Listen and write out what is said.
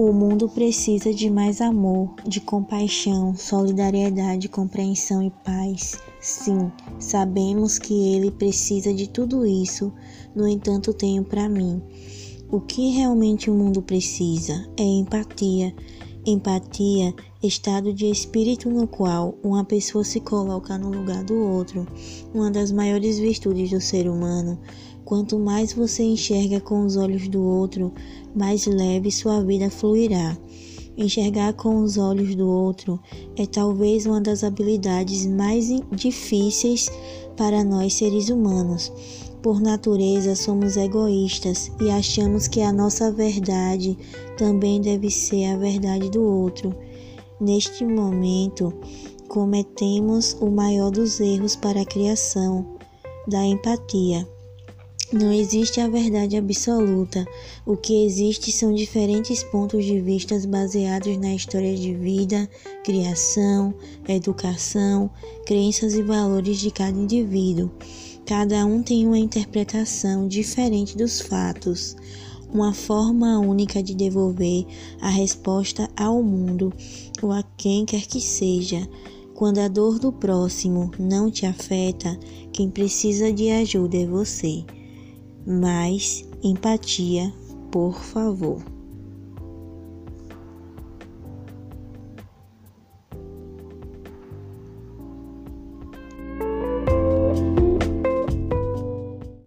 O mundo precisa de mais amor, de compaixão, solidariedade, compreensão e paz. Sim, sabemos que ele precisa de tudo isso, no entanto, tenho para mim. O que realmente o mundo precisa é empatia. Empatia, estado de espírito no qual uma pessoa se coloca no lugar do outro, uma das maiores virtudes do ser humano. Quanto mais você enxerga com os olhos do outro, mais leve sua vida fluirá. Enxergar com os olhos do outro é talvez uma das habilidades mais difíceis para nós seres humanos. Por natureza, somos egoístas e achamos que a nossa verdade também deve ser a verdade do outro. Neste momento, cometemos o maior dos erros para a criação da empatia. Não existe a verdade absoluta. O que existe são diferentes pontos de vista baseados na história de vida, criação, educação, crenças e valores de cada indivíduo. Cada um tem uma interpretação diferente dos fatos, uma forma única de devolver a resposta ao mundo ou a quem quer que seja. Quando a dor do próximo não te afeta, quem precisa de ajuda é você mais empatia, por favor.